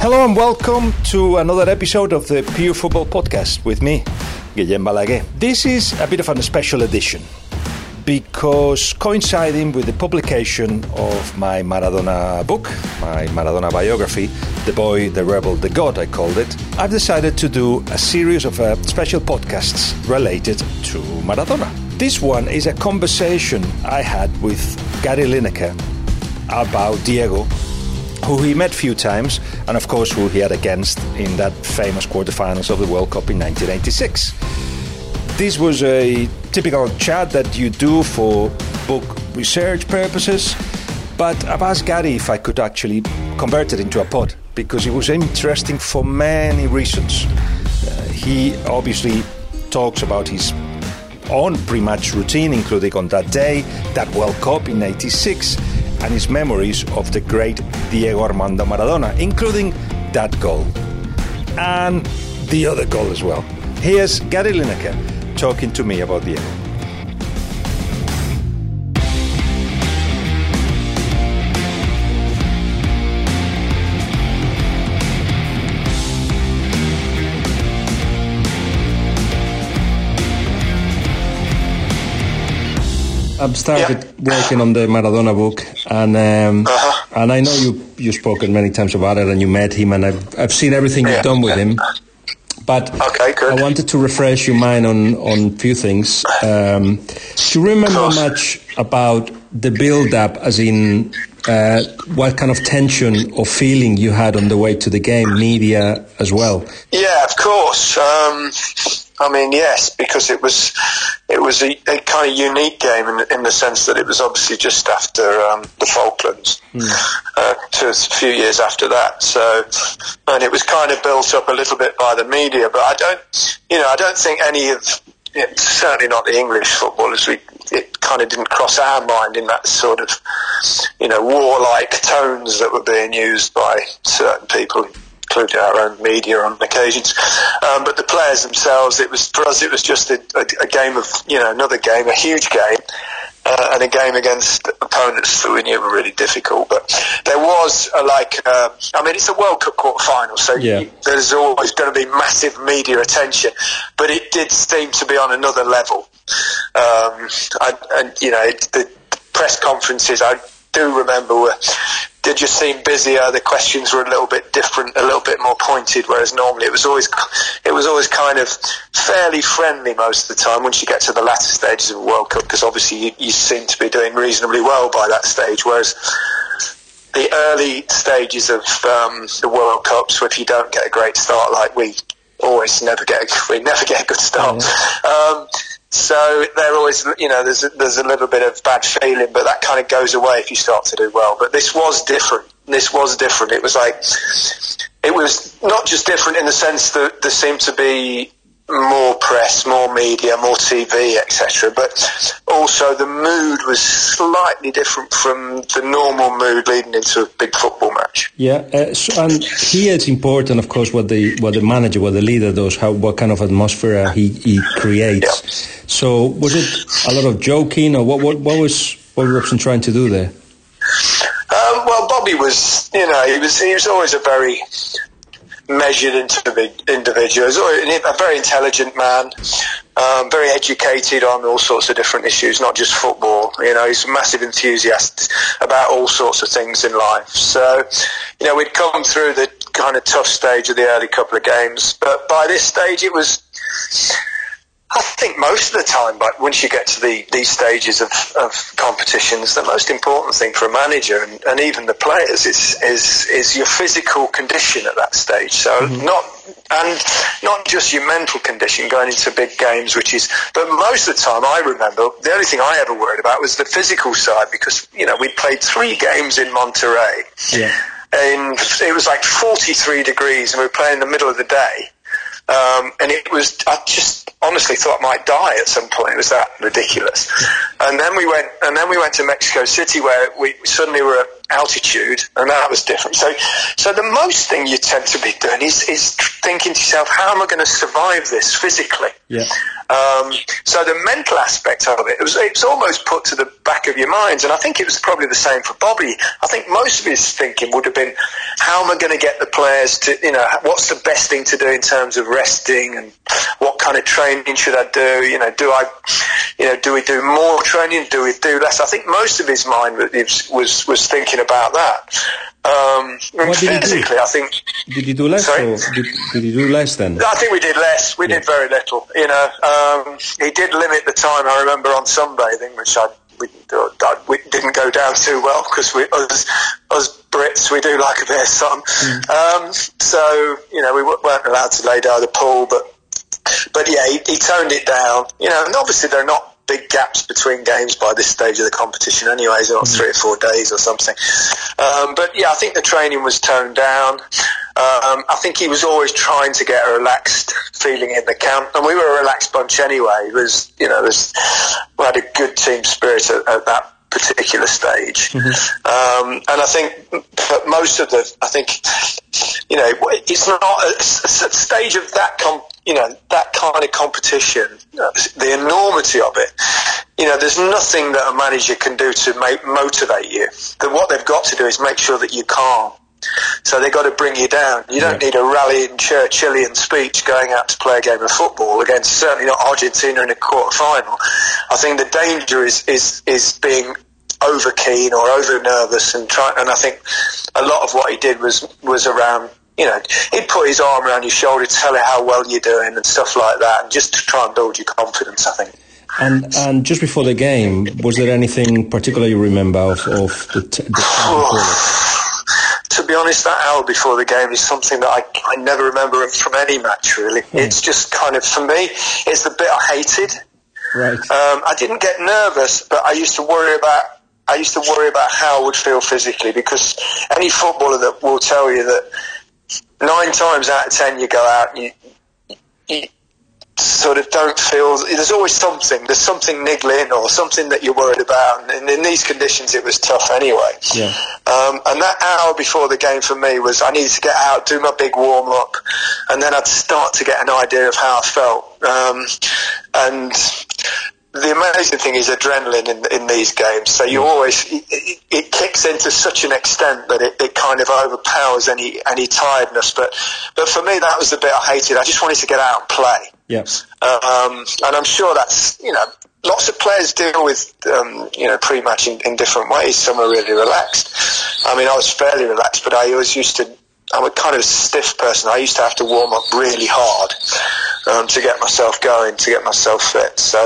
Hello and welcome to another episode of the Pure Football Podcast with me, Guillem Balagué. This is a bit of a special edition because coinciding with the publication of my Maradona book, my Maradona biography, The Boy, the Rebel, the God, I called it, I've decided to do a series of uh, special podcasts related to Maradona. This one is a conversation I had with Gary Lineker about Diego who he met few times, and of course, who he had against in that famous quarterfinals of the World Cup in 1986. This was a typical chat that you do for book research purposes, but I've asked Gary if I could actually convert it into a pod because it was interesting for many reasons. Uh, he obviously talks about his own pre-match routine, including on that day, that World Cup in '86 and his memories of the great Diego Armando Maradona, including that goal and the other goal as well. Here's Gary Lineker talking to me about Diego. I've started yeah. working on the Maradona book, and um, uh-huh. and I know you you've spoken many times about it, and you met him, and I've I've seen everything yeah. you've done with him. But okay, I wanted to refresh your mind on on a few things. Um, do you remember much about the build up, as in uh, what kind of tension or feeling you had on the way to the game, media as well? Yeah, of course. Um, I mean, yes, because it was it was a, a kind of unique game in, in, the sense that it was obviously just after um, the Falklands, mm. uh, a few years after that. So, and it was kind of built up a little bit by the media. But I don't, you know, I don't think any of it, certainly not the English footballers. We it kind of didn't cross our mind in that sort of, you know, warlike tones that were being used by certain people our own media on occasions. Um, but the players themselves, it was for us, it was just a, a, a game of you know another game, a huge game. Uh, and a game against opponents that we knew were really difficult. But there was a, like, uh, I mean, it's a World Cup quarter final, so yeah. you, there's always going to be massive media attention. But it did seem to be on another level. Um, and, and, you know, it, the press conferences, I do remember were they just seemed busier. The questions were a little bit different, a little bit more pointed. Whereas normally it was always it was always kind of fairly friendly most of the time. Once you get to the latter stages of a World Cup, because obviously you, you seem to be doing reasonably well by that stage. Whereas the early stages of um, the World Cups, if you don't get a great start like we always never get a, we never get a good start. Mm-hmm. Um, so they're always, you know, there's a, there's a little bit of bad feeling, but that kind of goes away if you start to do well. But this was different. This was different. It was like, it was not just different in the sense that there seemed to be more press, more media, more TV, etc. But also the mood was slightly different from the normal mood leading into a big football match. Yeah, uh, so, and here it's important, of course, what the what the manager, what the leader does, how what kind of atmosphere he, he creates. Yeah. So was it a lot of joking, or what? What, what was what Robson trying to do there? Um, well, Bobby was, you know, he was he was always a very measured individual. A very intelligent man, um, very educated on all sorts of different issues, not just football. You know, he's a massive enthusiast about all sorts of things in life. So, you know, we'd come through the kind of tough stage of the early couple of games, but by this stage it was I think most of the time, but once you get to the, these stages of, of competitions, the most important thing for a manager and, and even the players is, is is your physical condition at that stage. So mm-hmm. not and not just your mental condition going into big games, which is. But most of the time, I remember the only thing I ever worried about was the physical side because you know we played three games in Monterrey. Yeah. And it was like 43 degrees, and we were playing in the middle of the day. Um, and it was, I just honestly thought I might die at some point. It was that ridiculous. And then we went, and then we went to Mexico City where we suddenly were altitude, and that was different. So, so the most thing you tend to be doing is, is thinking to yourself, how am I going to survive this physically? Yeah. Um, so the mental aspect of it, it was, it was almost put to the back of your minds, and I think it was probably the same for Bobby. I think most of his thinking would have been, how am I going to get the players to, you know, what's the best thing to do in terms of resting, and what kind of training should I do? You know, do I, you know, do we do more training? Do we do less? I think most of his mind was was, was thinking about that. Um, physically? I think. Did you do less? Did, did you do less then? I think we did less. We Yeah. did very little. You know, um, he did limit the time. I remember on sunbathing, which I we, we didn't go down too well because we us, us Brits we do like a bit of sun. Um, so you know we weren't allowed to lay down the pool, but but yeah, he, he toned it down. You know, and obviously they're not big gaps between games by this stage of the competition anyways, not three or four days or something. Um, but yeah, I think the training was toned down. Um, I think he was always trying to get a relaxed feeling in the camp, and we were a relaxed bunch anyway. It was, you know, it was, we had a good team spirit at, at that particular stage. Um, and I think that most of the, I think, you know, it's not a stage of that, com, you know, that kind of competition, the enormity of it. You know, there's nothing that a manager can do to make, motivate you. That what they've got to do is make sure that you're calm. So they've got to bring you down. You don't need a rallying Churchillian speech going out to play a game of football against certainly not Argentina in a quarter final. I think the danger is is is being over keen or over nervous and try. And I think a lot of what he did was was around. You know, he'd put his arm around your shoulder, tell you how well you're doing and stuff like that, and just to try and build your confidence. I think. And and just before the game, was there anything particular you remember of, of the, t- the to be honest, that hour before the game is something that I, I never remember from any match, really. It's just kind of, for me, it's the bit I hated. Right. Um, I didn't get nervous, but I used to worry about, I used to worry about how I would feel physically because any footballer that will tell you that nine times out of ten you go out and you, you sort of don't feel there's always something there's something niggling or something that you're worried about and in these conditions it was tough anyway Yeah. um, and that hour before the game for me was I needed to get out do my big warm up and then I'd start to get an idea of how I felt um, and the amazing thing is adrenaline in, in these games. So you always it, it, it kicks into such an extent that it, it kind of overpowers any any tiredness. But but for me, that was the bit I hated. I just wanted to get out and play. Yeah. Um, and I'm sure that's you know lots of players deal with um, you know pre-match in, in different ways. Some are really relaxed. I mean, I was fairly relaxed, but I always used to. I'm a kind of stiff person. I used to have to warm up really hard um, to get myself going, to get myself fit. So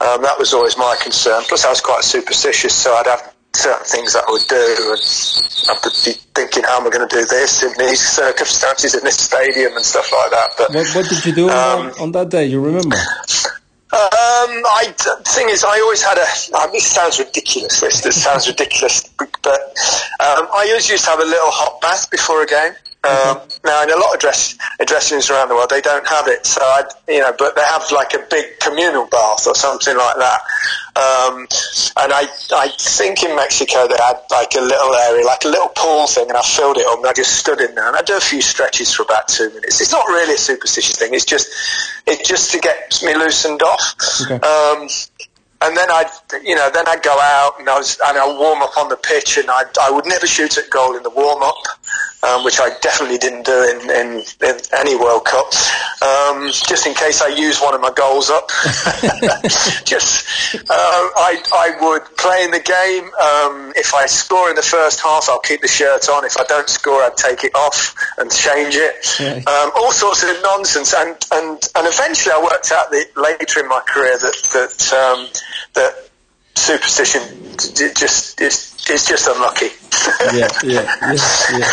um, that was always my concern. Plus, I was quite superstitious, so I'd have certain things that I would do, and I'd be thinking, how am I going to do this in these circumstances in this stadium and stuff like that. But What, what did you do on, on that day? You remember? um, I, the thing is, I always had a. I mean, this sounds ridiculous. This, this sounds ridiculous, but um, I always used to have a little hot bath before a game. Um, Now, in a lot of dress, dressing rooms around the world, they don't have it. So, I, you know, but they have like a big communal bath or something like that. Um, and I, I think in Mexico they had like a little area, like a little pool thing, and I filled it up and I just stood in there and I do a few stretches for about two minutes. It's not really a superstitious thing. It's just, it's just to get me loosened off. Okay. Um, and then I'd, you know, then I'd go out and I was, and I'd warm up on the pitch, and I, I would never shoot at goal in the warm up, um, which I definitely didn't do in, in, in any World Cup, um, just in case I use one of my goals up. just, um, I, I would play in the game. Um, if I score in the first half, I'll keep the shirt on. If I don't score, I'd take it off and change it. Um, all sorts of nonsense, and and and eventually I worked out that later in my career that that um, that superstition just is is just unlucky. Yeah, yeah, yeah, yeah.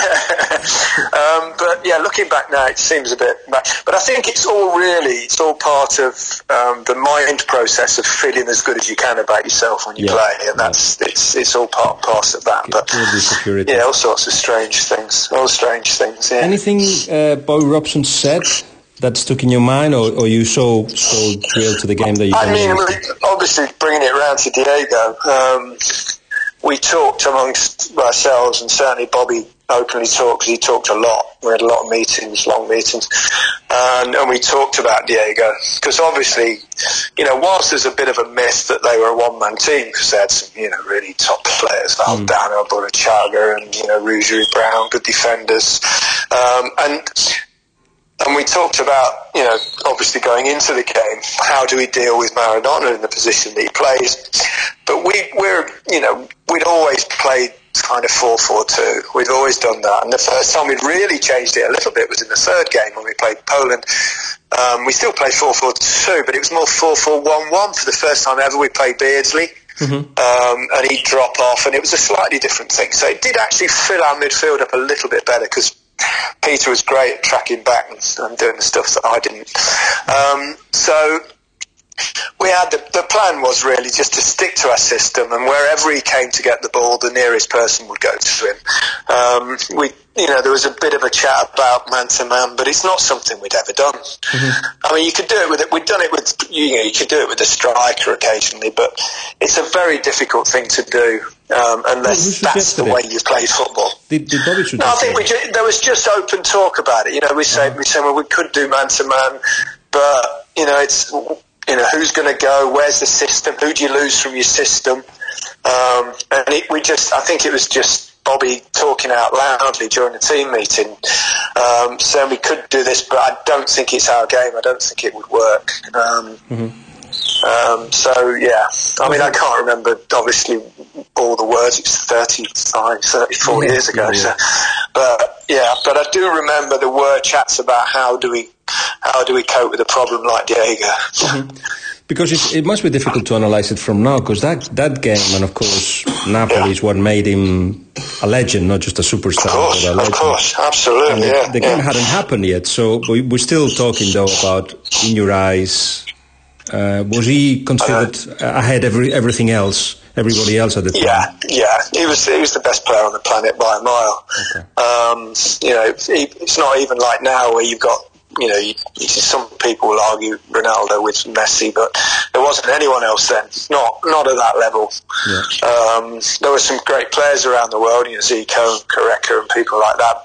um, but yeah, looking back now, it seems a bit. But I think it's all really, it's all part of um, the mind process of feeling as good as you can about yourself when you Yeah. play, and that's it's it's all part parcel of that. But security. yeah, all sorts of strange things, all strange things. Yeah. Anything uh, Bobby Robson said that stuck in your mind, or, or you so so thrilled to the game that you? I mean, obviously bringing it around to Diego. Um, we talked amongst ourselves, and certainly Bobby openly talked because he talked a lot. We had a lot of meetings, long meetings, and, and we talked about Diego because obviously, you know, whilst there's a bit of a myth that they were a one-man team because they had some, you know, really top players, mm. Valdano, Burruchaga, and you know, Ruggeri Brown, good defenders, um, and and we talked about, you know, obviously going into the game, how do we deal with Maradona in the position that he plays? But we, we're, you know, we'd always played kind of 4-4-2. We'd always done that. And the first time we'd really changed it a little bit was in the third game when we played Poland. Um, we still played 4-4-2, but it was more 4-4-1-1 for the first time ever. We played Beardsley. Mm-hmm. Um, and he'd drop off, and it was a slightly different thing. So it did actually fill our midfield up a little bit better because Peter was great at tracking back and, and doing the stuff that I didn't. Um, so we had the, the plan was really just to stick to our system, and wherever he came to get the ball, the nearest person would go to him. Um, we, you know, there was a bit of a chat about man to man, but it's not something we'd ever done. Mm-hmm. I mean, you could do it with it. We'd done it with, you know, you could do it with a striker occasionally, but it's a very difficult thing to do um, unless that's the way you play football. Did, did Bobby no, I think we ju- there was just open talk about it. You know, we said uh-huh. we said well, we could do man to man, but you know, it's you know, who's going to go? Where's the system? Who do you lose from your system? Um, and it, we just, I think it was just Bobby talking out loudly during the team meeting, um, saying we could do this, but I don't think it's our game. I don't think it would work. Um, mm-hmm. Um, so yeah, I mean, I can't remember obviously all the words. It's 35, 34 yeah, years ago. Yeah. So, but yeah, but I do remember there were chats about how do we how do we cope with a problem like Diego. Mm-hmm. Because it, it, must be difficult to analyze it from now, because that, that game, and of course, Napoli yeah. is what made him a legend, not just a superstar. Of course, but a legend. of course, absolutely. The, yeah, the, game hadn't happened yet, so we, we're still talking though about in your eyes uh, was he considered uh, ahead of every, everything else, everybody else at the time? Yeah, yeah. He was he was the best player on the planet by a mile. Okay. Um, you know, it's not even like now where you've got you know, you, some people will argue Ronaldo with Messi, but there wasn't anyone else then. Not not at that level. Yeah. Um, there were some great players around the world, you know, Zico and Careca and people like that,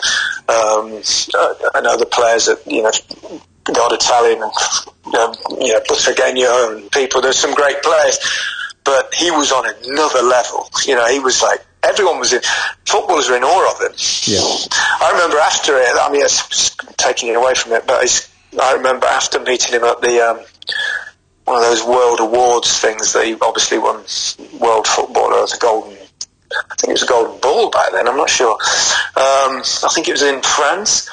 um, uh, and other players that you know God Italian and um, you know Busageno and people. There's some great players, but he was on another level. You know, he was like everyone was in. Footballers were in awe of him. Yeah. I remember after it. I mean, it's taking it away from it, but I remember after meeting him at the. Um, one of those world awards things that he obviously won world footballer as a golden I think it was a golden ball back then. I'm not sure. Um, I think it was in France,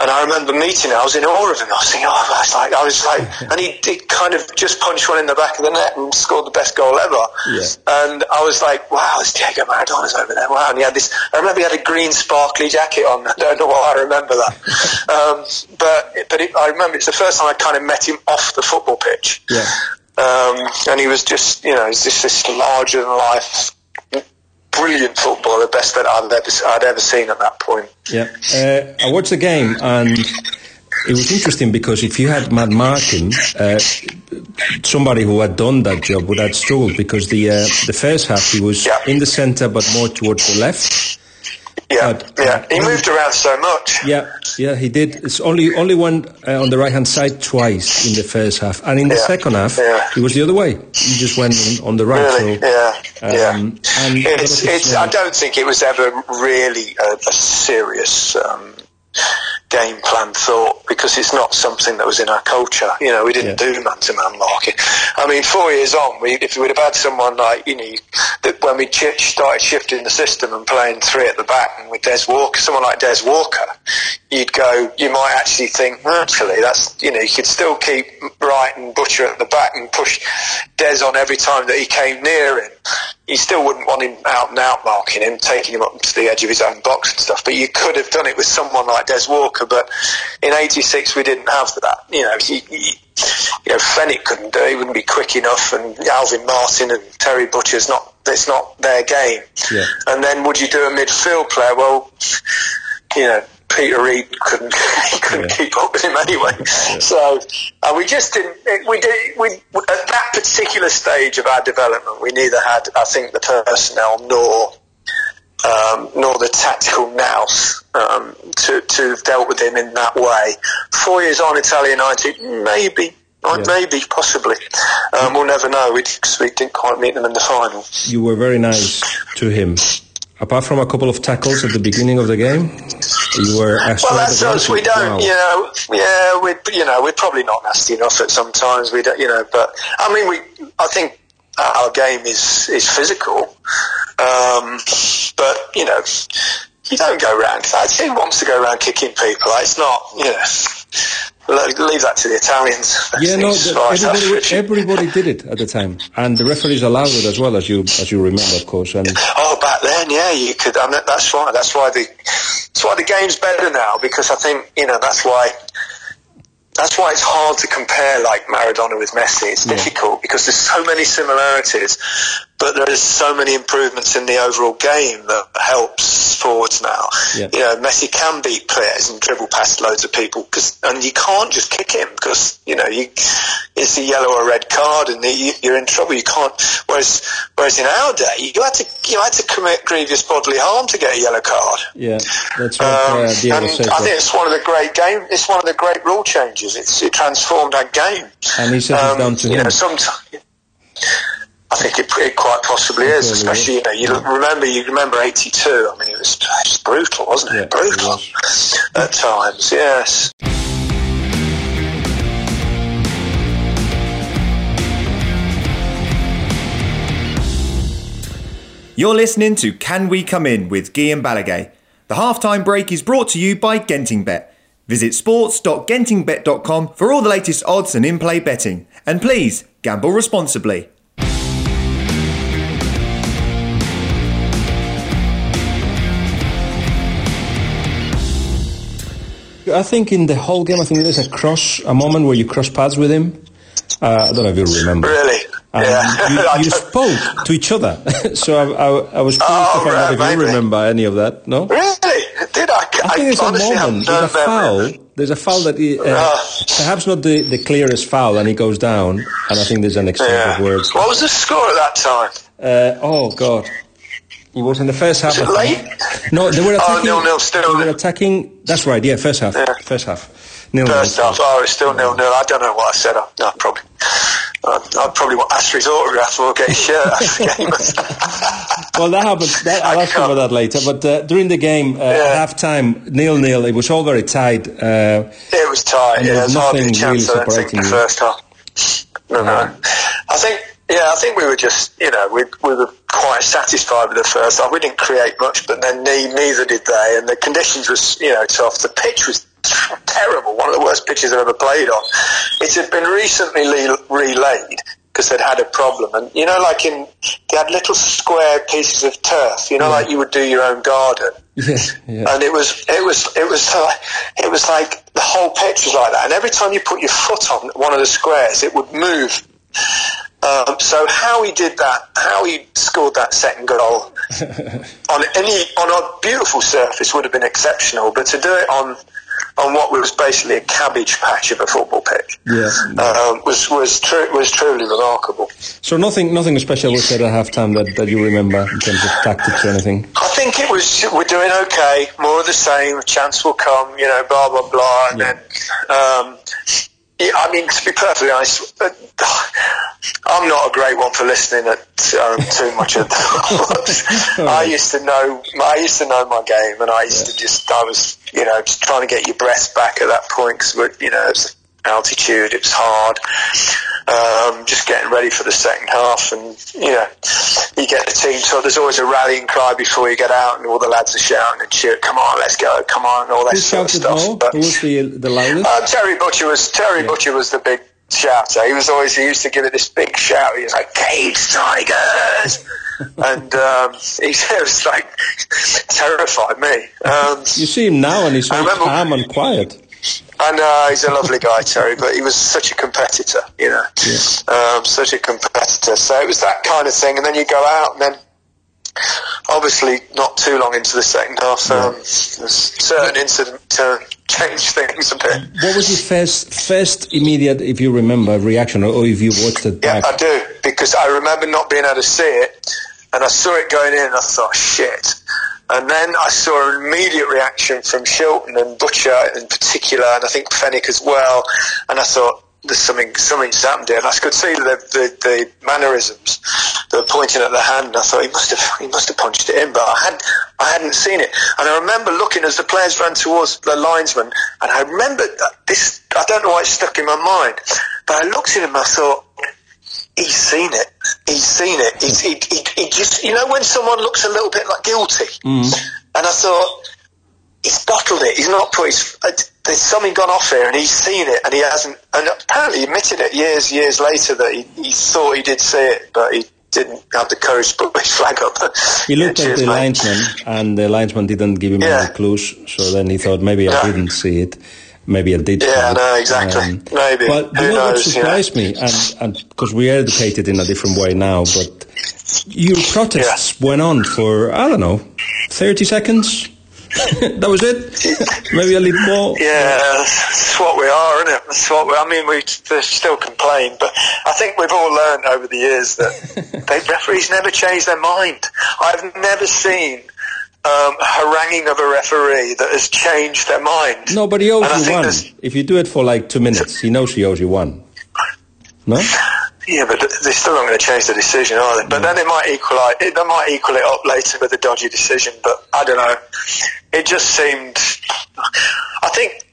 and I remember meeting him. I was in awe of him. I was thinking, oh, was like, I was like, and he did kind of just punch one in the back of the net and scored the best goal ever. Yeah. And I was like, wow, it's Diego Maradona's over there. Wow. And he had this, I remember he had a green sparkly jacket on. I don't know why I remember that. um, but, but it, I remember it's the first time I kind of met him off the football pitch. Yeah. Um, and he was just, you know, he's just this larger than life brilliant football, the best that I'd ever, I'd ever seen at that point. Yeah, uh, I watched the game and it was interesting because if you had Matt Martin, uh, somebody who had done that job would have struggled because the uh, the first half he was yeah. in the centre but more towards the left. Yeah, yeah, he moved around so much. Yeah, yeah, he did. It's only only one uh, on the right hand side twice in the first half, and in the yeah. second half, yeah. he was the other way. He just went on, on the right. Really? So, yeah, um, yeah. it's, it's, I don't think it was ever really a, a serious um, game plan thought because it's not something that was in our culture. You know, we didn't yeah. do man to man marking. I mean, four years on, we, if we'd have had someone like, you know, that when we ch- started shifting the system and playing three at the back and with Des Walker, someone like Des Walker, you'd go, you might actually think, hmm, actually, that's, you know, you could still keep Wright and Butcher at the back and push Des on every time that he came near him you still wouldn't want him out and out marking him, taking him up to the edge of his own box and stuff. But you could have done it with someone like Des Walker. But in '86 we didn't have that. You know, you, you, you know, Fenwick couldn't do. it. He wouldn't be quick enough, and Alvin Martin and Terry Butcher's not. It's not their game. Yeah. And then would you do a midfield player? Well, you know, Peter Reid couldn't he couldn't yeah. keep up with him anyway. Yeah. So and we just didn't. We did. We at that particular stage of our development, we neither had, I think, the personnel nor um, nor the tactical nous um, to to have dealt with him in that way. Four years on, Italia ninety, maybe. Yeah. Maybe, possibly. Um, we'll never know. We, we didn't quite meet them in the final. You were very nice to him apart from a couple of tackles at the beginning of the game, you were. Well, that's us. We don't, wow. you know, yeah, we, you know, we're probably not nasty enough at sometimes. We don't, you know, but I mean, we, I think our game is is physical, um, but you know, you don't go around. I think wants to go around kicking people. It's not, you know leave that to the Italians. Yeah, no, everybody, everybody did it at the time, and the referees allowed it as well as you as you remember, of course. And oh, back then, yeah, you could. I mean, that's why. That's why the that's why the game's better now because I think you know that's why that's why it's hard to compare like Maradona with Messi. It's yeah. difficult because there's so many similarities, but there's so many improvements in the overall game that helps forwards now. Yeah. You know, Messi can beat players and dribble past loads of people, cause, and you can't just kick him because you know you, it's a yellow or red card and you, are in trouble. You can't. Whereas, whereas in our day, you had to you had to commit grievous bodily harm to get a yellow card. Yeah, that's right. Um, uh, and I think it's one of the great game. It's one of the great rule changes. It's it transformed our game. And he said um, down to you him. know sometimes. I think it, it quite possibly is, especially you know you remember you remember '82. I mean, it was, it was brutal, wasn't it? Yeah, brutal it at times. Yes. You're listening to Can We Come In with Guillem Balagué. The halftime break is brought to you by GentingBet. Visit sports.gentingbet.com for all the latest odds and in-play betting. And please, gamble responsibly. I think in the whole game, I think there's a cross, a moment where you cross paths with him. Uh, I don't know if you remember. Really? Um, yeah. You, you spoke to each other, so I, I, I was curious oh, to find out if you remember any of that. No? Really? Did I? I think there's a moment. There's a foul. There's a foul that he, uh, uh, perhaps not the, the clearest foul, and he goes down, and I think there's an exchange yeah. of words. What was the score at that time? Uh, oh God. It was in the first half. Late? No, they were oh, attacking. Oh, nil nil still. They were attacking. That's right. Yeah, first half. Yeah. First half. Nil first half. Oh, it's still nil nil. I don't know what I said. I, no, probably. I'd, I'd probably want Ashley's autograph or get his shirt after the game. well, that happened. That, I'll ask about that later. But uh, during the game, uh, yeah. half time, nil nil. It was all very tight. Uh, it was tight. Yeah, there was nothing really separating the first half. No, no. I think yeah, I think we were just, you know, we, we were quite satisfied with the first half. We didn't create much, but then neither did they. And the conditions was, you know, tough. The pitch was terrible. One of the worst pitches I've ever played on. It had been recently relayed because they'd had a problem. And, you know, like in, they had little square pieces of turf, you know, yeah. like you would do your own garden. Yeah, yeah. And it was, it was, it was, it was like the whole pitch was like that. And every time you put your foot on one of the squares, it would move um, so how he did that, how he scored that second goal on any on a beautiful surface would have been exceptional, but to do it on on what was basically a cabbage patch of a football pitch yeah, Um, was was tru- was truly remarkable. So nothing nothing special was said at halftime that, that you remember in terms of tactics or anything. I think it was we're doing okay, more of the same. Chance will come, you know, blah blah blah, and yeah. then. Um, yeah, I mean, to be perfectly honest, uh, I'm not a great one for listening at um, too much of I used to know, I used to know my game, and I used yeah. to just, I was, you know, just trying to get your breath back at that point because, you know, it was altitude, it was hard um, just getting ready for the second half. And, you know, you get the team, so there's always a rallying cry before you get out, and all the lads are shouting and cheering, come on, let's go, come on, all that Who sort of stuff. But, Who was the, the loudest? Uh, Terry Butcher was, Terry yeah. Butcher was the big shouter. He was always, he used to give it this big shout. He was like, Cage Tigers! and um, he was like terrified me. Um, you see him now, and he's so calm and quiet. I know he's a lovely guy, Terry, but he was such a competitor, you know, yeah. um, such a competitor. So it was that kind of thing, and then you go out, and then obviously not too long into the second half, um, certain incident to change things a bit. What was your first, first immediate, if you remember, reaction, or if you watched it Yeah. I do because I remember not being able to see it, and I saw it going in, and I thought, shit. And then I saw an immediate reaction from Shilton and Butcher in particular, and I think Fenwick as well. And I thought, there's something, something's happened here. And I could see the, the, the mannerisms, the pointing at the hand. And I thought he must have, he must have punched it in, but I had, I hadn't seen it. And I remember looking as the players ran towards the linesman, and I remember this. I don't know why it stuck in my mind, but I looked at him. and I thought, he's seen it. He's seen it. He's, he, he, he just, you know, when someone looks a little bit like guilty, and I thought he's bottled it. He's not put his. Uh, there's something gone off here, and he's seen it, and he hasn't. And apparently, he admitted it years, years later that he, he thought he did see it, but he didn't have the courage to put his flag up. He looked Yeah, at cheers, the mate. linesman, and the linesman didn't give him Yeah. any clues. So then he thought maybe I didn't see it. Maybe I did. Yeah, no, exactly. Um, maybe. But Who you know what knows, surprised me, and because we are educated in a different way now, but your protests went on for I don't know, thirty seconds. that was it. maybe a little more. Yeah, that's what we are, isn't it? That's what we, I mean, we still complain, but I think we've all learned over the years that they, referees never change their mind. I've never seen um, haranguing of a referee that has changed their mind. No, but he owes And you one. there's- If you do it for like two minutes, he knows he owes you one. No? Yeah, but they're still not going to change the decision, are they? But then it might equal it, they might equal it up later with a dodgy decision. But I don't know. It just seemed. I think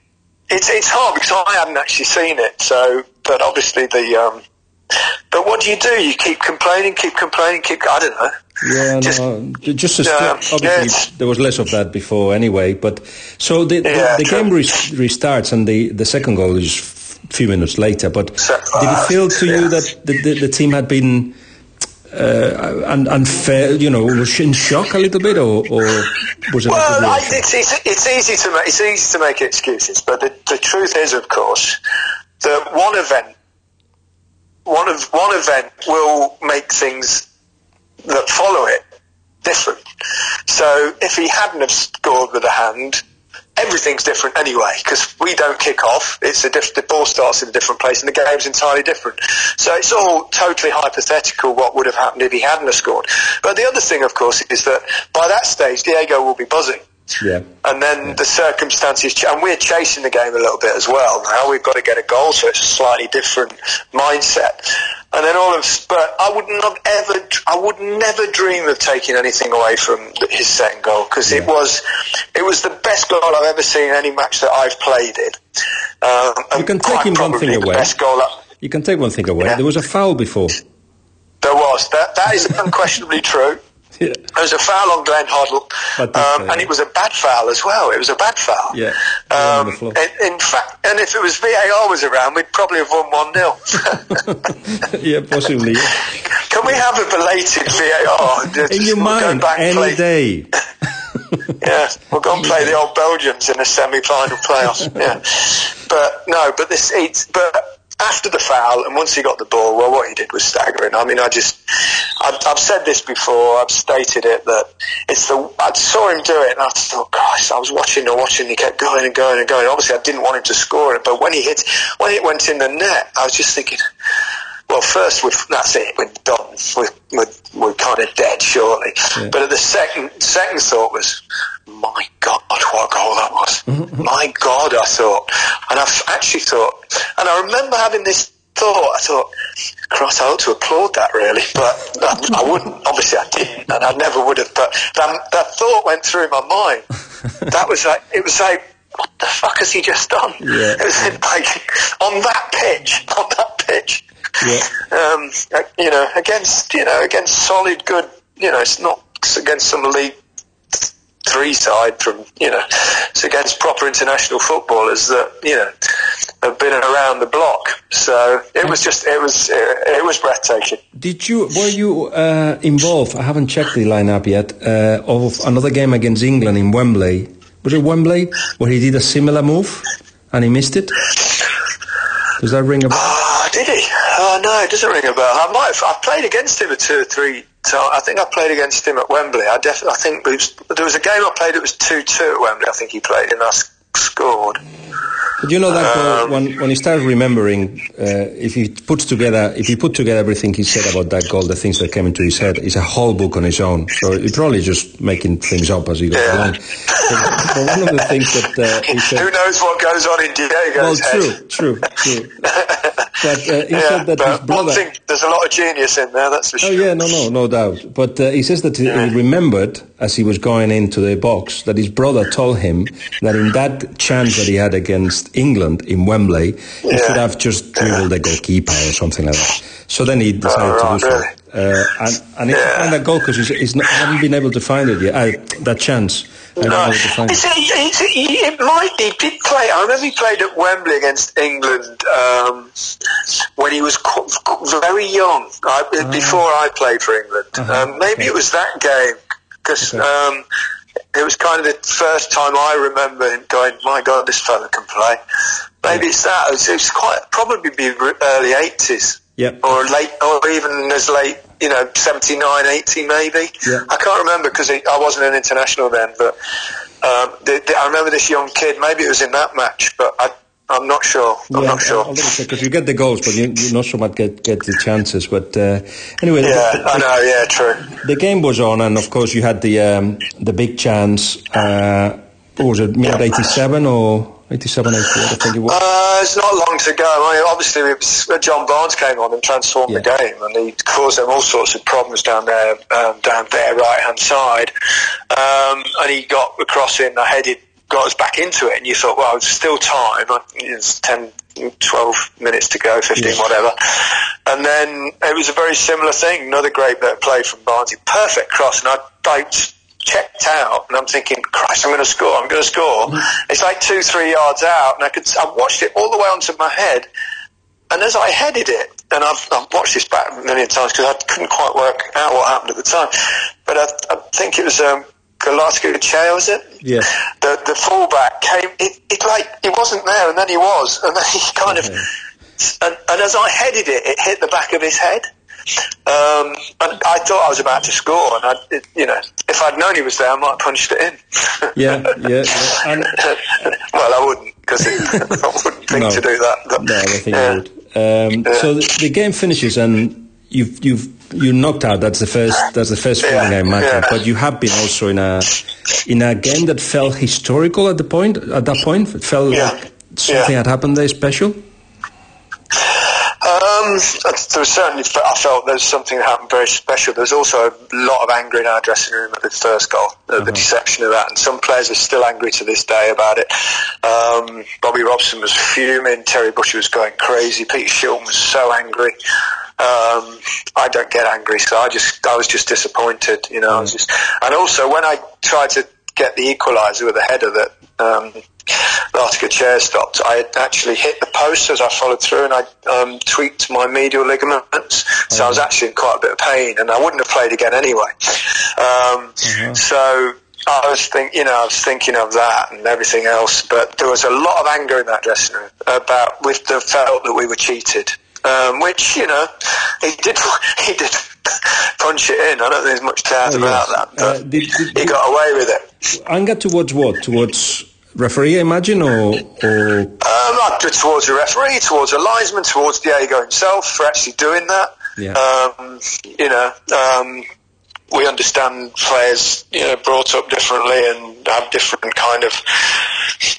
it's it's hard because I hadn't actually seen it. So, but obviously the. Um, but what do you do? You keep complaining, keep complaining, keep. I don't know. Yeah, Just- no, just as Yeah, obviously yeah, there was less of that before anyway. But so the the, Yeah, the true. game re- restarts and the the second goal is a few minutes later. But did it feel to you that the, the, the team had been uh, un- unfair? You know, was in shock a little bit, or, or was it? Well, I, it's, it's, it's easy to make it's easy to make excuses, but the, the truth is, of course, that one event, one of one event will make things that follow it different. So if he hadn't have scored with a hand, everything's different anyway because we don't kick off. It's a diff- the ball starts in a different place and the game's entirely different. So it's all totally hypothetical what would have happened if he hadn't have scored. But the other thing, of course, is that by that stage Diego will be buzzing. Yeah. And then the circumstances, and we're chasing the game a little bit as well. Now we've got to get a goal, so it's a slightly different mindset. And then all of, but I wouldn't ever, I would never dream of taking anything away from his second goal because it was, it was the best goal I've ever seen in any match that I've played in. Um, You can take him one thing away. Best goal. You can take one thing away. Yeah. There was a foul before. there was that. That is unquestionably true. Yeah. There was a foul on Glenn Hoddle, um, and it was a bad foul as well. It was a bad foul. Yeah, Um, in, in fact, and if it was VAR was around, we'd probably have won one 0 yeah, possibly. Can we have a belated VAR? In your mind, any play- day. Yeah, we'll go and play the old Belgians in the semi-final playoffs. Yeah, but no, but this, it's, but after the foul and once he got the ball, well, what he did was staggering. I mean, I just, I've, I've said this before, I've stated it that it's the, I saw him do it and I thought, gosh, I was watching and watching, he kept going and going and going. Obviously, I didn't want him to score it, but when he hit, when it went in the net, I was just thinking, well, first, we're, that's it. We're done. We're, we're, we're kind of dead, surely. But at the second second thought was, my God, what a goal that was! my God, I thought, and I've actually thought, and I remember having this thought. I thought, cross, I ought to applaud that really, but I, I wouldn't. Obviously, I didn't, and I never would have. But that, that thought went through my mind. that was like, it was like. What the fuck has he just done? Yeah. It was like on that pitch, on that pitch Yeah. um, uh, you know, against you know, against solid, good. You know, it's not against some league three side from you know, it's against proper international footballers that you know have been around the block. So it was just it was it, it was breathtaking. Did you were you uh, involved? I haven't checked the lineup yet uh, of another game against England in Wembley. Was it Wembley where he did a similar move and he missed it? Does that ring a bell? Ah, did he? Oh no, it doesn't ring a bell. I might have, I've played against him at two or three time. I think I played against him at Wembley. I definitely. I think was, there was a game I played. It was two two at Wembley. I think he played and I scored. But you know that goal, when when he started remembering, uh, if he puts together, if he put together everything he said about that goal, the things that came into his head, it's a whole book on his own. So he's probably just making things up as he goes Yeah. along. But, but one of the things that uh, he said, Who knows what goes on in Diego's well, head? true, true, true. But uh, he Yeah, said that his brother. thing, there's a lot of genius in there. That's for sure. Oh sure. yeah, no, no, no doubt. But uh, he says that he he remembered as he was going into the box that his brother told him that in that chance that he had against England in Wembley, he Yeah. should have just dribbled the goalkeeper or something like that. So then he decided Oh, to right, do so. really? Uh, and and Yeah. found that goal because he's, he's not, I haven't been able to find it yet. Uh, that chance, I No, it's, it. it's, he- it might. He did play. I remember he played at Wembley against England um, when he was qu- very young. I, Before I played for England. Uh-huh, um, maybe okay. it was that game because Okay. um, it was kind of the first time I remember him going, "My God, this fella can play." Maybe it's that. It was, it quite probably be early eighties. Yep. Or late, or even as late, you know, 79, 80 maybe. Yeah. I can't remember because I wasn't an international then, but um, the, the, I remember this young kid. Maybe it was in that match, but I, I'm not sure. I'm Yeah, not sure. I'll double check because you get the goals, but you, you not so much get get the chances. But uh, anyway, the- yeah, the- I know. Yeah, true. the game was on, and of course you had the um, the big chance. Uh, what was it, minute eighty-seven or 87, 88, I think it was. Uh, it's not long to go. I mean, obviously, it was, John Barnes came on and transformed the game, and he caused them all sorts of problems down there, um, down their right hand side. Um, and he got the cross in, I headed, got us back into it, and you thought, well, it's still time. It's 10, 12 minutes to go, 15, Yeah. whatever. And then it was a very similar thing. Another great bit of play from Barnes. Perfect cross, and I, I checked out, and I'm thinking, Christ, I'm going to score. I'm going to score. It's like two, three yards out, and I could. I watched it all the way onto my head, and as I headed it, and I've, I've watched this back a million times because I couldn't quite work out what happened at the time, but I, I think it was um, Galaska Che, was it? Yeah. The the fullback came. It, it like he wasn't there, and then he was, and then he kind Okay. of. And, and as I headed it, it hit the back of his head. Um, and I thought I was about to score, and I, it, you know, if I'd known he was there, I might have punched it in. Yeah, yeah, yeah. And- well, I wouldn't because I wouldn't think No. to do that. But, No, I think yeah. you would. Um, so the, the game finishes and you've you've you knocked out. That's the first. That's the first Yeah, feeling I imagine. yeah. But you have been also in a in a game that felt historical at the point. At that point, it felt Yeah, like something yeah. had happened there special. Um, there was certainly, I felt there was something that happened very special. There was also a lot of anger in our dressing room at the first goal, the deception of that, and some players are still angry to this day about it. Um, Bobby Robson was fuming, Terry Butcher was going crazy, Peter Shilton was so angry. Um, I don't get angry, so I just, I was just disappointed, you know. I was just, and also when I tried to get the equaliser with the header that um, Olarticoechea stopped, I had actually hit the post as I followed through, and I um, tweaked my medial ligaments, so I was actually in quite a bit of pain, and I wouldn't have played again anyway. Um, So. I was think, you know, I was thinking of that and everything else, but there was a lot of anger in that dressing room about with the felt that we were cheated, um, which you know he did he did punch it in. I don't think there's much doubt Oh, about yes. that, but Uh, did- did- he got away with it. Anger towards what? Towards referee, I imagine, or or Um, not towards the referee, towards the linesman, towards Diego himself for actually doing that. Yeah. Um, you know, um, we understand players, you know, brought up differently and have different kind of,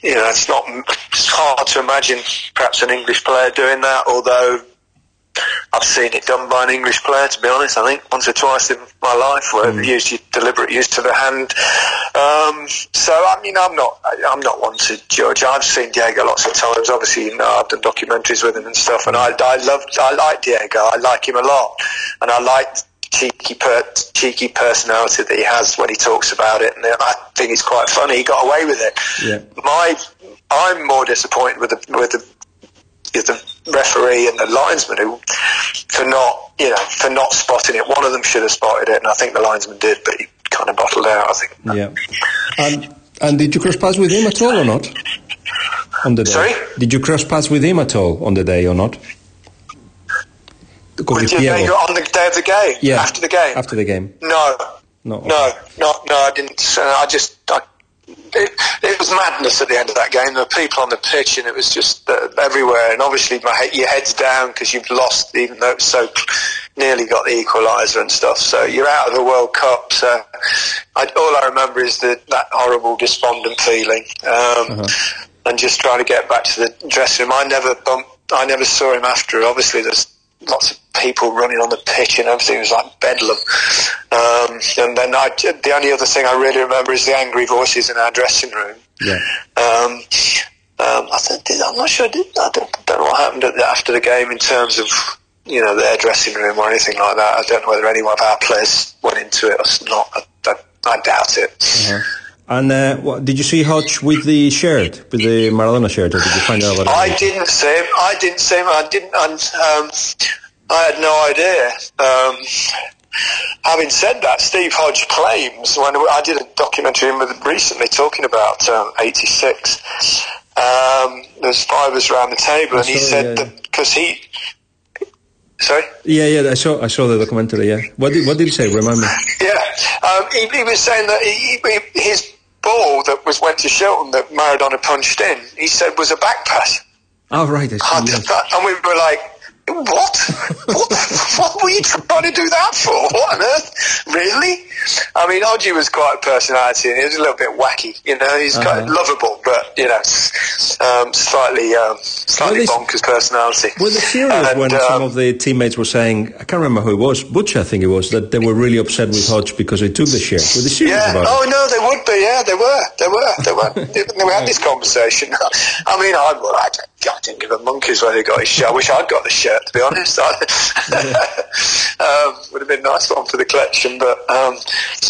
you know, it's not, it's hard to imagine perhaps an English player doing that, although I've seen it done by an English player, to be honest. I think once or twice in my life, where they've used your deliberate use to the hand. Um, so I mean, I'm not, I'm not one to judge. I've seen Diego lots of times. Obviously, you know, I've done documentaries with him and stuff, and I, I love, I like Diego. I like him a lot, and I like cheeky, per, cheeky personality that he has when he talks about it, and I think he's quite funny. He got away with it. Yeah. My, I'm more disappointed with the with the is the referee and the linesman who for not you know for not spotting it. One of them should have spotted it, and I think the linesman did, but he kind of bottled out. I think. yeah. And and did you cross paths with him at all or not? On the day. Sorry? Did you cross paths with him at all on the day or not? With il you, on the day of the game? Yeah. After the game? After the game. No. No, No, no, no, I didn't. Uh, I just. I, it, it was madness at the end of that game. There were people on the pitch, and it was just uh, everywhere. And obviously, my head, your head's down because you've lost, even though it's so nearly got the equaliser and stuff. So you're out of the World Cup. So I, all I remember is the, that horrible, despondent feeling, um, and just trying to get back to the dressing room. I never bumped. I never saw him after. Obviously, there's lots of people running on the pitch and everything was like bedlam. Um, and then I, the only other thing I really remember is the angry voices in our dressing room. Yeah. Um, um, I think, I'm not sure. I, don't, don't know what happened at the, after the game in terms of you know their dressing room or anything like that. I don't know whether any one of our players went into it or not. I, I, I doubt it. And uh, what, did you see Hodge with the shirt, with the Maradona shirt, or did you find out about I didn't see him. I didn't see him. I didn't. And, um, I had no idea. Um, having said that, Steve Hodge claims when I did a documentary recently talking about um, '86. Um, there's five of us around the table, and he said yeah, that because he. Sorry. Yeah, yeah, I saw, I saw the documentary. Yeah. What did, what did he say? Remind me. Yeah, um, he, he was saying that he, he, his ball that was went to Shilton that Maradona punched in, he said was a back pass. Oh, right. I see, yes. and we were like, what? what? What were you trying to do that for? What on earth? Really? I mean, Hodgie was quite a personality, and he was a little bit wacky. You know, he's kind of Uh-huh. lovable, but you know, um, slightly, um, slightly Well, bonkers personality. Were the serious And, when um, some of the teammates were saying, I can't remember who it was, Butch I think it was, that they were really upset with Hodge because he took the shirt. Were they serious Yeah. about Oh it? no, they would be. Yeah, they were. They were. They were. they, we had this conversation. I mean, I, well, I, don't- I didn't give a monkey's whether he got his shirt. I wish I'd got the shirt. To be honest, um, would have been a nice one for the collection. But um,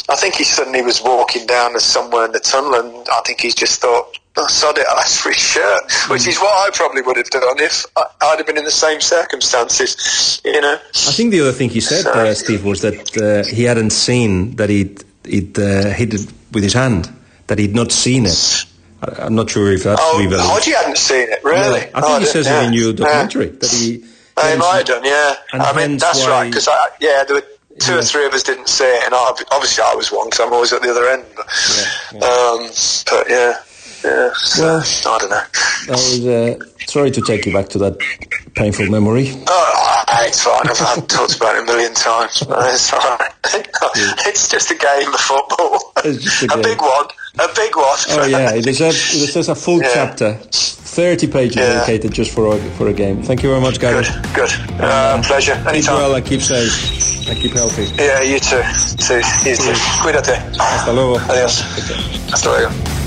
I think he suddenly was walking down somewhere in the tunnel, and I think he just thought. Oh, sod it, I'll ask for his shirt, which is what I probably would have done if I, I'd have been in the same circumstances, you know. I think the other thing he said, uh, Steve, was that uh, he hadn't seen that he'd, he'd uh, hit it with his hand, that he'd not seen it. I, I'm not sure if that's Oh, relevant. Hodgie hadn't seen it, really. I think Oh, he says yeah. it in your Yeah. documentary that he. Hence- might have done, yeah. I mean, that's why- right, because yeah, there were two or three of us didn't see it, and I, obviously I was one because I'm always at the other end. But, Um, but yeah, yeah. Well- I don't know. I was uh, sorry to take you back to that painful memory. Oh, it's fine. I've, I've talked about it a million times. But it's right. it's just a game of football. It's just a game. big one. A big one. Oh yeah, it deserves, it deserves a full Yeah. chapter, thirty pages Yeah. dedicated just for a, for a game. Thank you very much, Gary. Good, good. Uh, pleasure. Keep Anytime. well and keep safe and keep healthy. Yeah, you too. See, You too. Cuídate. Hasta luego. Adiós. Hasta luego.